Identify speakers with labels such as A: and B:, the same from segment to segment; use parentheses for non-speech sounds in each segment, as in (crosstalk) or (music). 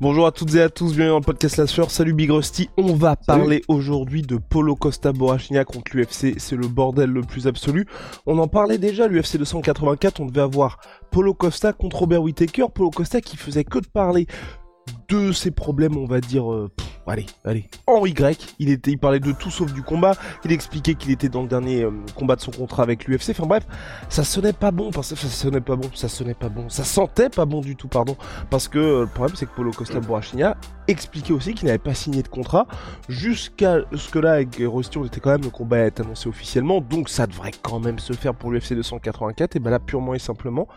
A: Bonjour à toutes et à tous, bienvenue dans le podcast La Sueur. Salut Big Rusty. On va parler aujourd'hui de Polo Costa Borrachina contre l'UFC. C'est le bordel le plus absolu. On en parlait déjà, l'UFC 284. On devait avoir Polo Costa contre Robert Whittaker. Polo Costa qui faisait que de parler de ses problèmes, on va dire, euh, pff, allez, allez, en Y. Il était, il parlait de tout sauf du combat. Il expliquait qu'il était dans le dernier euh, combat de son contrat avec l'UFC. Enfin bref, ça sonnait pas bon, parce que ça sonnait pas bon, ça sonnait pas bon, ça sentait pas bon du tout, pardon, parce que euh, le problème c'est que Polo Costa Borrachina expliquait aussi qu'il n'avait pas signé de contrat jusqu'à ce que là avec Rusty on était quand même le combat est annoncé officiellement, donc ça devrait quand même se faire pour l'UFC 284. Et ben là purement et simplement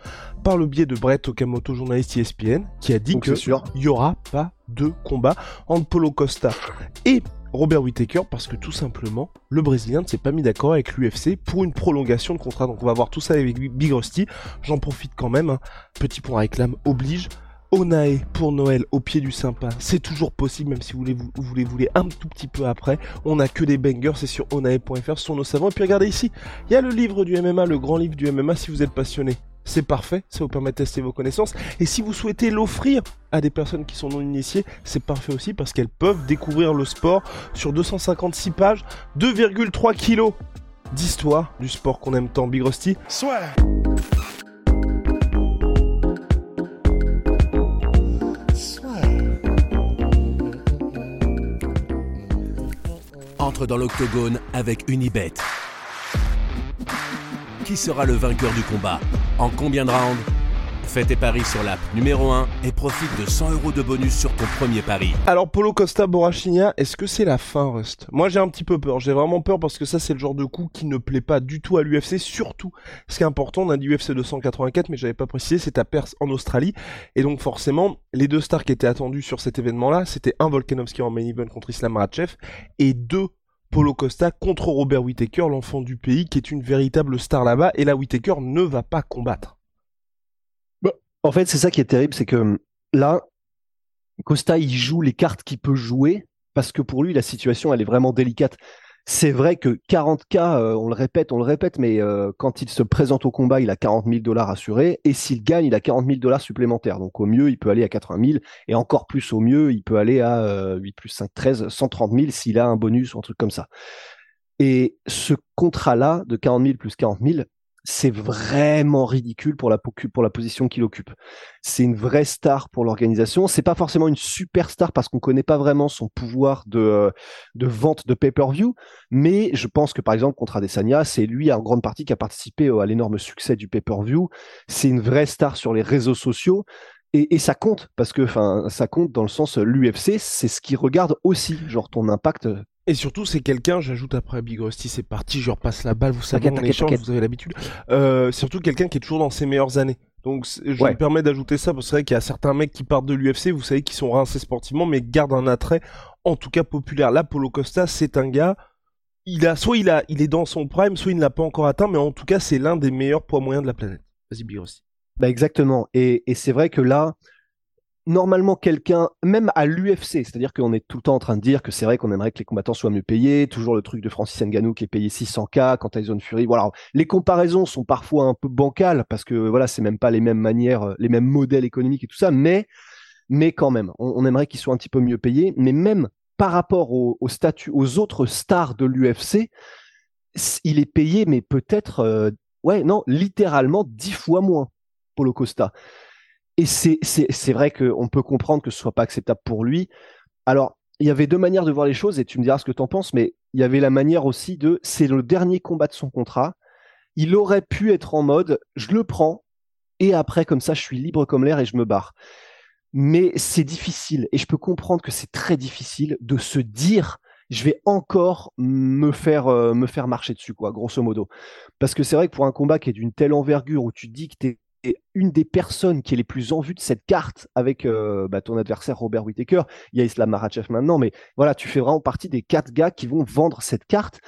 A: par le biais de Brett Okamoto, journaliste ESPN, qui a dit
B: Donc
A: que
B: c'est sûr.
A: il y aura pas de combat entre Polo Costa et Robert Whittaker parce que tout simplement le Brésilien ne s'est pas mis d'accord avec l'UFC pour une prolongation de contrat. Donc on va voir tout ça avec Big Rusty. J'en profite quand même. hein. Petit point réclame oblige. Onae pour Noël au pied du sympa, c'est toujours possible même si vous voulez vous, vous les voulez un tout petit peu après. On a que des bangers, c'est sur onae.fr sur nos savants. Et puis regardez ici, il y a le livre du MMA, le grand livre du MMA si vous êtes passionné. C'est parfait, ça vous permet de tester vos connaissances. Et si vous souhaitez l'offrir à des personnes qui sont non initiées, c'est parfait aussi parce qu'elles peuvent découvrir le sport sur 256 pages, 2,3 kilos d'histoire du sport qu'on aime tant, Big Rusty.
C: entre dans l'octogone avec Unibet. Qui sera le vainqueur du combat? En combien de rounds? Fais tes paris sur l'app numéro 1 et profite de 100 euros de bonus sur ton premier pari.
A: Alors Polo Costa Borrachina, est-ce que c'est la fin Rust? Moi j'ai un petit peu peur, j'ai vraiment peur parce que ça c'est le genre de coup qui ne plaît pas du tout à l'UFC, surtout. Ce qui est important, on a dit UFC 284 mais j'avais pas précisé, c'est à Perth en Australie. Et donc forcément les deux stars qui étaient attendus sur cet événement là, c'était un Volkanovski en main event contre Islam Makhachev et deux Polo Costa contre Robert Whittaker, l'enfant du pays qui est une véritable star là-bas et là Whittaker ne va pas combattre.
B: En fait, c'est ça qui est terrible, c'est que là, Costa, il joue les cartes qu'il peut jouer parce que pour lui, la situation, elle est vraiment délicate. C'est vrai que 40K, euh, on le répète, on le répète, mais euh, quand il se présente au combat, il a 40 000 dollars assurés et s'il gagne, il a 40 000 dollars supplémentaires. Donc au mieux, il peut aller à 80 000 et encore plus au mieux, il peut aller à euh, 8 plus 5, 13, 130 000 s'il a un bonus ou un truc comme ça. Et ce contrat-là de 40 000 plus 40 000, c'est vraiment ridicule pour la, pour la position qu'il occupe. C'est une vraie star pour l'organisation. C'est pas forcément une superstar parce qu'on connaît pas vraiment son pouvoir de, euh, de vente de pay-per-view, mais je pense que par exemple contre Adesanya, c'est lui en grande partie qui a participé euh, à l'énorme succès du pay-per-view. C'est une vraie star sur les réseaux sociaux. Et, et ça compte parce que, enfin, ça compte dans le sens euh, l'UFC, c'est ce qui regarde aussi, genre ton impact.
A: Et surtout, c'est quelqu'un, j'ajoute après Big Rusty, c'est parti, je repasse la balle, vous savez, on échange, vous avez l'habitude. Euh, surtout quelqu'un qui est toujours dans ses meilleures années. Donc, je
B: Ouais.
A: me permets d'ajouter ça, parce que c'est vrai qu'il y a certains mecs qui partent de l'UFC, vous savez, qui sont rincés sportivement, mais gardent un attrait, en tout cas populaire. Là, Polo Costa, c'est un gars, il a, soit il a, il est dans son prime, soit il ne l'a pas encore atteint, mais en tout cas, c'est l'un des meilleurs poids moyens de la planète. Vas-y, Big Rusty.
B: Bah exactement. Et, et c'est vrai que là, normalement, quelqu'un, même à l'UFC, c'est-à-dire qu'on est tout le temps en train de dire que c'est vrai qu'on aimerait que les combattants soient mieux payés, toujours le truc de Francis Ngannou qui est payé 600K quand Tyson Fury. Voilà, les comparaisons sont parfois un peu bancales parce que voilà, c'est même pas les mêmes manières, euh, les mêmes modèles économiques et tout ça, mais mais quand même, on, aimerait qu'ils soient un petit peu mieux payés. Mais même par rapport au, statut, aux autres stars de l'UFC, il est payé, mais peut-être, euh, ouais, non, littéralement dix fois moins, Polo Costa. Et c'est vrai qu'on peut comprendre que ce soit pas acceptable pour lui. Alors, il y avait deux manières de voir les choses, et tu me diras ce que tu en penses, mais il y avait la manière aussi de, c'est le dernier combat de son contrat. Il aurait pu être en mode, je le prends, et après, comme ça, je suis libre comme l'air et je me barre. Mais c'est difficile, et je peux comprendre que c'est très difficile de se dire, je vais encore me faire, euh, me faire marcher dessus, quoi, grosso modo. Parce que c'est vrai que pour un combat qui est d'une telle envergure où tu dis que t'es une des personnes qui est les plus en vue de cette carte avec euh, bah, ton adversaire Robert Whittaker. Il y a Islam Makhachev maintenant, mais voilà, tu fais vraiment partie des quatre gars qui vont vendre cette carte.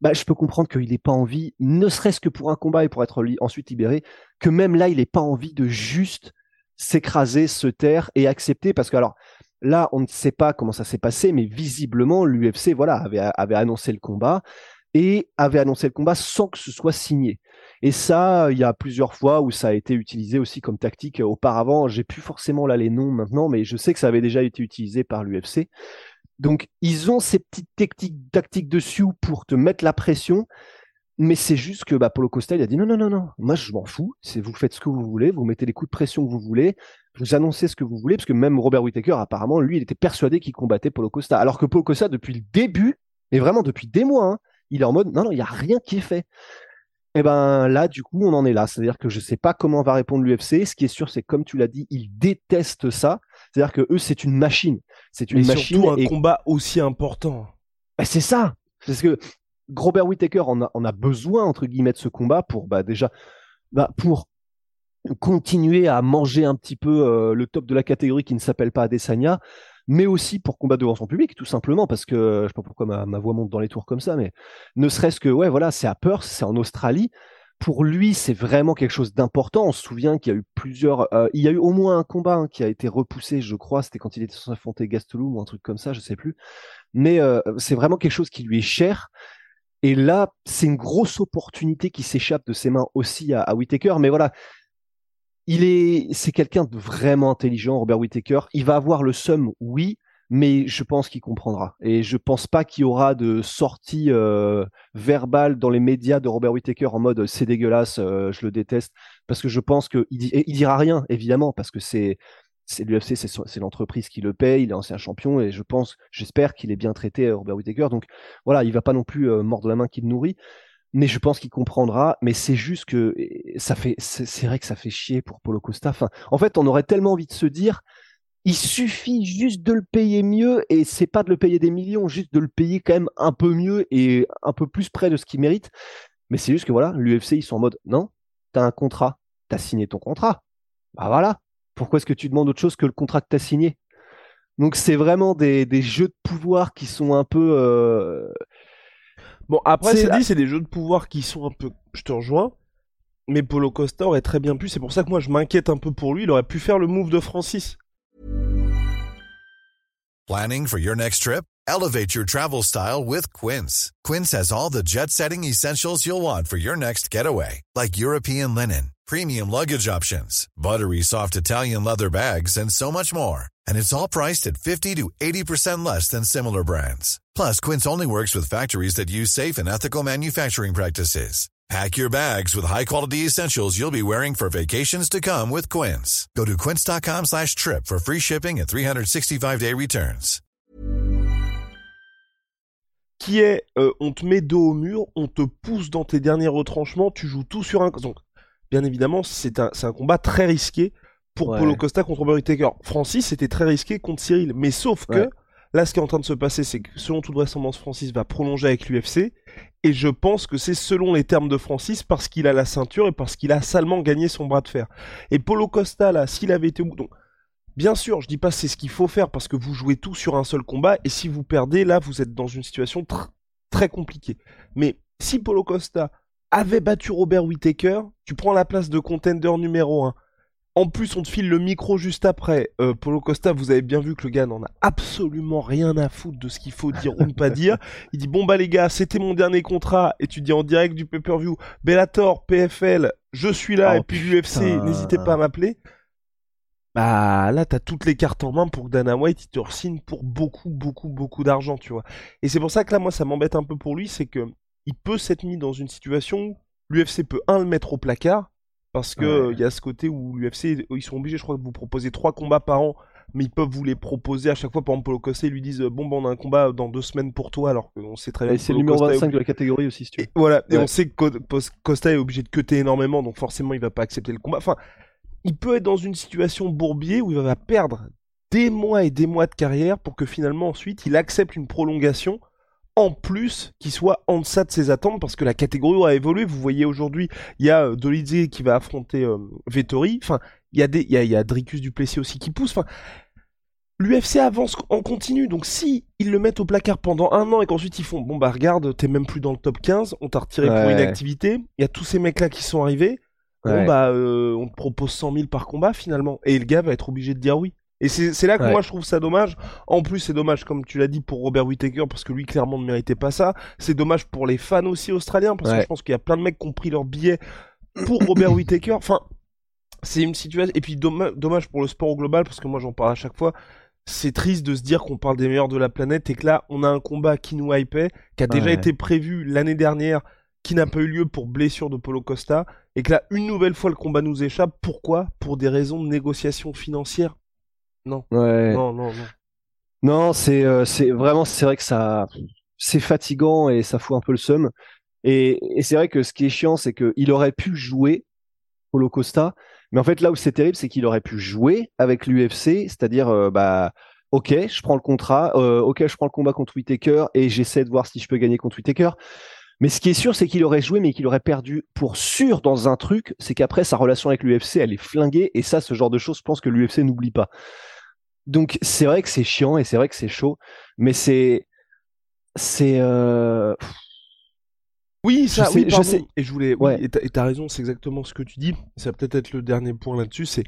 B: Bah, je peux comprendre qu'il n'ait pas envie, ne serait-ce que pour un combat et pour être ensuite libéré, que même là, il n'ait pas envie de juste s'écraser, se taire et accepter, parce que alors là, on ne sait pas comment ça s'est passé, mais visiblement, l'UFC voilà avait annoncé le combat et avait annoncé le combat sans que ce soit signé. Et ça, il y a plusieurs fois où ça a été utilisé aussi comme tactique auparavant. J'ai plus forcément là les noms maintenant, mais je sais que ça avait déjà été utilisé par l'UFC. Donc, ils ont ces petites tactiques, dessus pour te mettre la pression. Mais c'est juste que bah, Paulo Costa, il a dit non, non, non, non, moi je m'en fous. Vous faites ce que vous voulez, vous mettez les coups de pression que vous voulez, vous annoncez ce que vous voulez, parce que même Robert Whittaker, apparemment, lui, il était persuadé qu'il combattait Paulo Costa. Alors que Paulo Costa, depuis le début, mais vraiment depuis des mois, hein, il est en mode non, non, il n'y a rien qui est fait. Et eh ben là, du coup, on en est là. C'est-à-dire que je ne sais pas comment va répondre l'UFC. Ce qui est sûr, c'est comme tu l'as dit, ils détestent ça. C'est-à-dire que eux, c'est une machine. C'est une machine.
A: Surtout un combat aussi important.
B: Bah, c'est ça. Parce que Robert Whittaker en a, a, besoin entre guillemets de ce combat pour bah, déjà bah, pour continuer à manger un petit peu euh, le top de la catégorie qui ne s'appelle pas Adesanya, mais aussi pour combattre devant son public, tout simplement, parce que je sais pas pourquoi ma, voix monte dans les tours comme ça, mais ne serait-ce que, ouais, voilà, c'est à Perth, c'est en Australie. Pour lui, c'est vraiment quelque chose d'important. On se souvient qu'il y a eu plusieurs, euh, il y a eu au moins un combat hein, qui a été repoussé, je crois, c'était quand il était censé affronter Gastelum ou un truc comme ça, je sais plus. Mais euh, c'est vraiment quelque chose qui lui est cher. Et là, c'est une grosse opportunité qui s'échappe de ses mains aussi à, à Whitaker. Mais voilà, il est, c'est quelqu'un de vraiment intelligent, Robert Whittaker. Il va avoir le seum, oui, mais je pense qu'il comprendra. Et je pense pas qu'il y aura de sortie euh, verbale dans les médias de Robert Whittaker en mode c'est dégueulasse, euh, je le déteste, parce que je pense qu'il il dira rien, évidemment, parce que c'est c'est l'UFC, c'est l'entreprise qui le paye, il est ancien champion et je pense, j'espère qu'il est bien traité, Robert Whittaker. Donc voilà, il va pas non plus euh, mordre la main qu'il nourrit mais je pense qu'il comprendra. Mais c'est juste que ça fait, c'est vrai que ça fait chier pour Polo Costa. En fait, on aurait tellement envie de se dire, il suffit juste de le payer mieux et c'est pas de le payer des millions, juste de le payer quand même un peu mieux et un peu plus près de ce qu'il mérite. Mais c'est juste que voilà, l'UFC ils sont en mode, non, t'as un contrat, t'as signé ton contrat. Bah voilà. Pourquoi est-ce que tu demandes autre chose que le contrat que t'as signé? Donc c'est vraiment des, des, jeux de pouvoir qui sont un peu euh,
A: Bon, après, c'est dit, c'est des jeux de pouvoir qui sont un peu. Je te rejoins. Mais Polo Costa aurait très bien pu. C'est pour ça que moi, je m'inquiète un peu pour lui. Il aurait pu faire le move de Francis.
D: Planning for your next trip? Elevate your travel style with Quince. Quince has all the jet setting essentials you'll want for your next getaway, like European linen, premium luggage options, buttery soft Italian leather bags, and so much more. And it's all priced at 50 to 80% less than similar brands. Plus, Quince only works with factories that use safe and ethical manufacturing practices. Pack your bags with high-quality essentials you'll be wearing for vacations to come with Quince. Go to quince.com slash trip for free shipping and 365-day returns.
A: Qui est euh, on te met dos au mur, on te pousse dans tes derniers retranchements, tu joues tout sur un donc bien évidemment, c'est un combat très risqué pour ouais. Polo Costa contre Barry Taker. Francis, c'était très risqué contre Cyril, mais sauf ouais. que Là, ce qui est en train de se passer, c'est que selon toute vraisemblance, Francis va prolonger avec l'UFC. Et je pense que c'est selon les termes de Francis parce qu'il a la ceinture et parce qu'il a salement gagné son bras de fer. Et Polo Costa, là, s'il avait été... Donc, bien sûr, je dis pas c'est ce qu'il faut faire parce que vous jouez tout sur un seul combat. Et si vous perdez, là, vous êtes dans une situation tr très compliquée. Mais si Polo Costa avait battu Robert Whittaker, tu prends la place de contender numéro 1 en plus, on te file le micro juste après. Euh, Polo Costa, vous avez bien vu que le gars n'en a absolument rien à foutre de ce qu'il faut dire ou ne pas dire. Il dit bon bah les gars, c'était mon dernier contrat et tu dis en direct du pay-per-view, Bellator, PFL, je suis là oh, et puis l'UFC, n'hésitez pas à m'appeler. Bah là, t'as toutes les cartes en main pour que Dana White il te re-signe pour beaucoup, beaucoup, beaucoup d'argent, tu vois. Et c'est pour ça que là, moi, ça m'embête un peu pour lui, c'est que il peut s'être mis dans une situation où l'UFC peut un le mettre au placard parce que il y a ce côté où l'UFC ils sont obligés je crois de vous proposer trois combats par an mais ils peuvent vous les proposer à chaque fois par exemple Polo Costa ils lui disent bon bah on a un combat dans deux semaines pour toi alors qu'on sait très bien
B: c'est le numéro 25 de la catégorie aussi si tu veux.
A: Et voilà ouais. et on sait que Costa est obligé de cutter énormément donc forcément il va pas accepter le combat enfin il peut être dans une situation bourbier où il va perdre des mois et des mois de carrière pour que finalement ensuite il accepte une prolongation en plus qui soit en deçà de ses attentes parce que la catégorie a évolué. Vous voyez aujourd'hui, il y a euh, Dolizé qui va affronter euh, Vettori. Enfin, il y a des, il y a, il y a Dricus Duplessis aussi qui pousse. Enfin, l'UFC avance en continu. Donc si ils le mettent au placard pendant un an et qu'ensuite ils font bon bah regarde, t'es même plus dans le top 15, on t'a retiré pour
B: Ouais.
A: inactivité. Il y a tous ces mecs là qui sont arrivés. Bon bah euh, on te propose 100 000 par combat finalement et le gars va être obligé de dire oui. Et c'est là que
B: Ouais.
A: moi je trouve ça dommage. En plus c'est dommage comme tu l'as dit pour Robert Whittaker parce que lui clairement ne méritait pas ça. C'est dommage pour les fans aussi australiens parce que je pense qu'il y a plein de mecs qui ont pris leur billet pour Robert (coughs) Whittaker. Enfin c'est une situation et puis dommage, pour le sport au global parce que moi j'en parle à chaque fois. C'est triste de se dire qu'on parle des meilleurs de la planète et que là on a un combat qui nous hypait, qui a déjà été prévu l'année dernière, qui n'a pas eu lieu pour blessure de Polo Costa et que là une nouvelle fois le combat nous échappe. Pourquoi? Pour des raisons de négociation financière. Non,
B: Ouais.
A: non, non, non.
B: Non, c'est euh, c'est vraiment c'est vrai que ça c'est fatigant et ça fout un peu le seum. Et, et c'est vrai que ce qui est chiant, c'est que il aurait pu jouer Polo Costa, mais en fait là où c'est terrible, c'est qu'il aurait pu jouer avec l'UFC, c'est-à-dire euh, bah ok, je prends le contrat, euh, ok, je prends le combat contre Whittaker et j'essaie de voir si je peux gagner contre Whittaker. Mais ce qui est sûr, c'est qu'il aurait joué, mais qu'il aurait perdu pour sûr dans un truc, c'est qu'après sa relation avec l'UFC, elle est flinguée, et ça, ce genre de choses, je pense que l'UFC n'oublie pas. Donc c'est vrai que c'est chiant et c'est vrai que c'est chaud, mais c'est c'est euh...
A: Oui, ça,
B: sais-
A: oui,
B: je sais.
A: Et je voulais,
B: Ouais.
A: et t'as- et t'as raison, c'est exactement ce que tu dis. Ça va peut-être être le dernier point là-dessus, c'est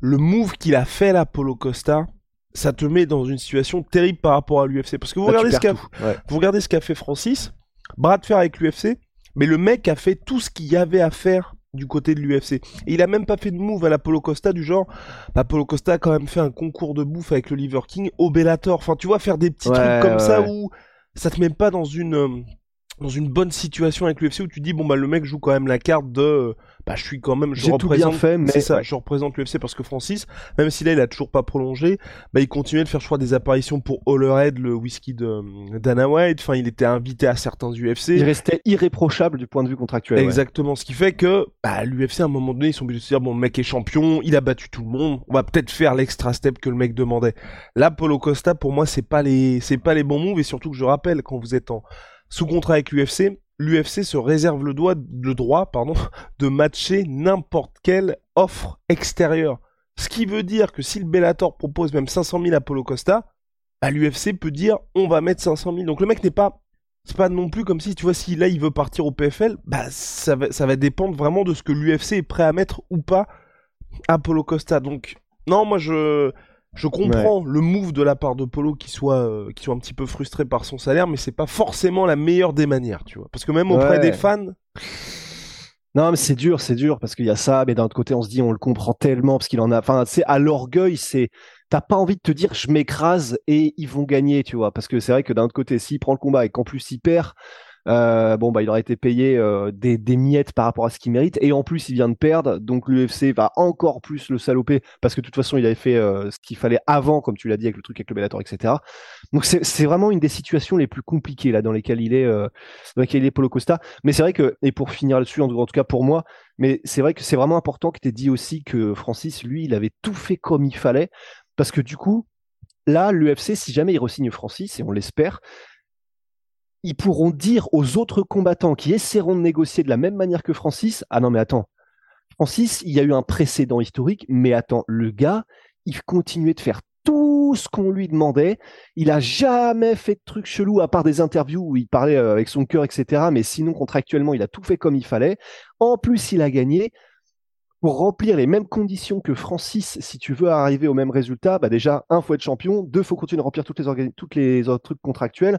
A: le move qu'il a fait là, Polo Costa. Ça te met dans une situation terrible par rapport à l'UFC. Parce que vous
B: là, tu
A: regardez ce qu'a.
B: Ouais.
A: vous regardez ce qu'a fait Francis, bras de fer avec l'UFC, mais le mec a fait tout ce qu'il y avait à faire du côté de l'UFC. Et il a même pas fait de move à la Polo Costa du genre, bah Polo Costa a quand même fait un concours de bouffe avec le Liver King au Bellator. Enfin, tu vois, faire des petits
B: Ouais,
A: trucs comme
B: ouais,
A: ça
B: ouais.
A: où ça te met pas dans une euh, dans une bonne situation avec l'UFC où tu dis bon bah le mec joue quand même la carte de bah je suis quand même je
B: J'ai tout bien
A: représente
B: fait, mais
A: c'est ça je représente l'UFC parce que Francis même si là il a toujours pas prolongé bah il continuait de faire je crois des apparitions pour Hollerhead le whisky de Dana White enfin il était invité à certains UFC
B: Il restait irréprochable du point de vue contractuel. ouais.
A: Exactement, ce qui fait que bah, l'UFC à un moment donné ils sont obligés de se dire bon le mec est champion, il a battu tout le monde, on va peut-être faire l'extra step que le mec demandait. Là Polo Costa pour moi c'est pas les c'est pas les bons moves et surtout que je rappelle quand vous êtes en sous contrat avec l'UFC, l'UFC se réserve le droit (laughs) de matcher n'importe quelle offre extérieure. Ce qui veut dire que si le Bellator propose même 500 000 à Polo Costa, bah, l'UFC peut dire on va mettre 500 000. Donc le mec n'est pas c'est pas non plus comme si, tu vois, si là il veut partir au PFL, bah ça va, ça va dépendre vraiment de ce que l'UFC est prêt à mettre ou pas à Polo Costa. Donc, non, moi je, je comprends le move de la part de Polo qui soit, euh, qui soit un petit peu frustré par son salaire, mais c'est pas forcément la meilleure des manières, tu vois. Parce que même auprès
B: Ouais.
A: des fans,
B: Non, mais c'est dur, c'est dur parce qu'il y a ça, mais d'un autre côté, on se dit, on le comprend tellement parce qu'il en a. Enfin, c'est à l'orgueil, c'est. T'as pas envie de te dire, je m'écrase et ils vont gagner, tu vois. Parce que c'est vrai que d'un autre côté, s'il prend le combat et qu'en plus il perd, euh, bon, bah, il aurait été payé euh, des, miettes par rapport à ce qu'il mérite. Et en plus, il vient de perdre. Donc l'UFC va encore plus le saloper parce que de toute façon, il avait fait euh, ce qu'il fallait avant, comme tu l'as dit, avec le truc avec le Bellator, etc. Donc c'est vraiment une des situations les plus compliquées là dans lesquelles il est, dans lesquelles il est Polo Costa. Mais c'est vrai que, et pour finir là-dessus, en, en tout cas pour moi, mais c'est vrai que c'est vraiment important que tu aies dit aussi que Francis, lui, il avait tout fait comme il fallait. Parce que du coup, là, l'UFC, si jamais il re-signe Francis, et on l'espère, ils pourront dire aux autres combattants qui essaieront de négocier de la même manière que Francis, ah non mais attends, Francis, il y a eu un précédent historique, mais attends, le gars, il continuait de faire tout ce qu'on lui demandait. Il a jamais fait de trucs chelous à part des interviews où il parlait euh, avec son cœur, etc. Mais sinon, contractuellement, il a tout fait comme il fallait. En plus, il a gagné pour remplir les mêmes conditions que Francis, si tu veux arriver au même résultat, bah déjà, un, faut être champion, deux, faut continuer à remplir toutes les, toutes les autres trucs contractuels,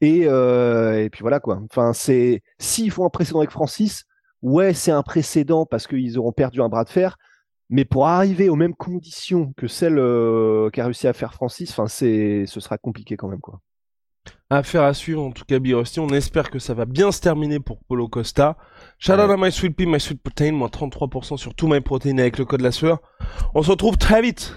B: et, euh, et puis voilà quoi. Enfin, c'est s'il faut un précédent avec Francis, ouais, c'est un précédent parce qu'ils auront perdu un bras de fer, mais pour arriver aux mêmes conditions que celles euh, qu'a réussi à faire Francis, enfin, c'est, ce sera compliqué quand même quoi.
A: affaire à suivre en tout cas, Big Rusty. On espère que ça va bien se terminer pour Polo Costa. Shout out à My Sweet Pea, My Sweet Protein, moins 33% sur tout My Protein avec le code la sueur. On se retrouve très vite.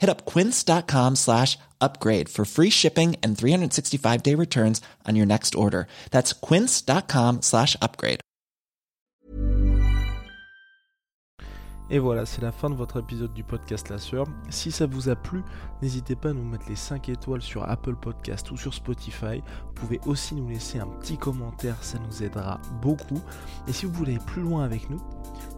E: Hit up quince.com slash upgrade for free shipping and 365 day returns on your next order. That's quince.com slash upgrade.
F: Et voilà, c'est la fin de votre épisode du podcast La Sœur. Si ça vous a plu, n'hésitez pas à nous mettre les 5 étoiles sur Apple Podcast ou sur Spotify. Vous pouvez aussi nous laisser un petit commentaire, ça nous aidera beaucoup. Et si vous voulez aller plus loin avec nous,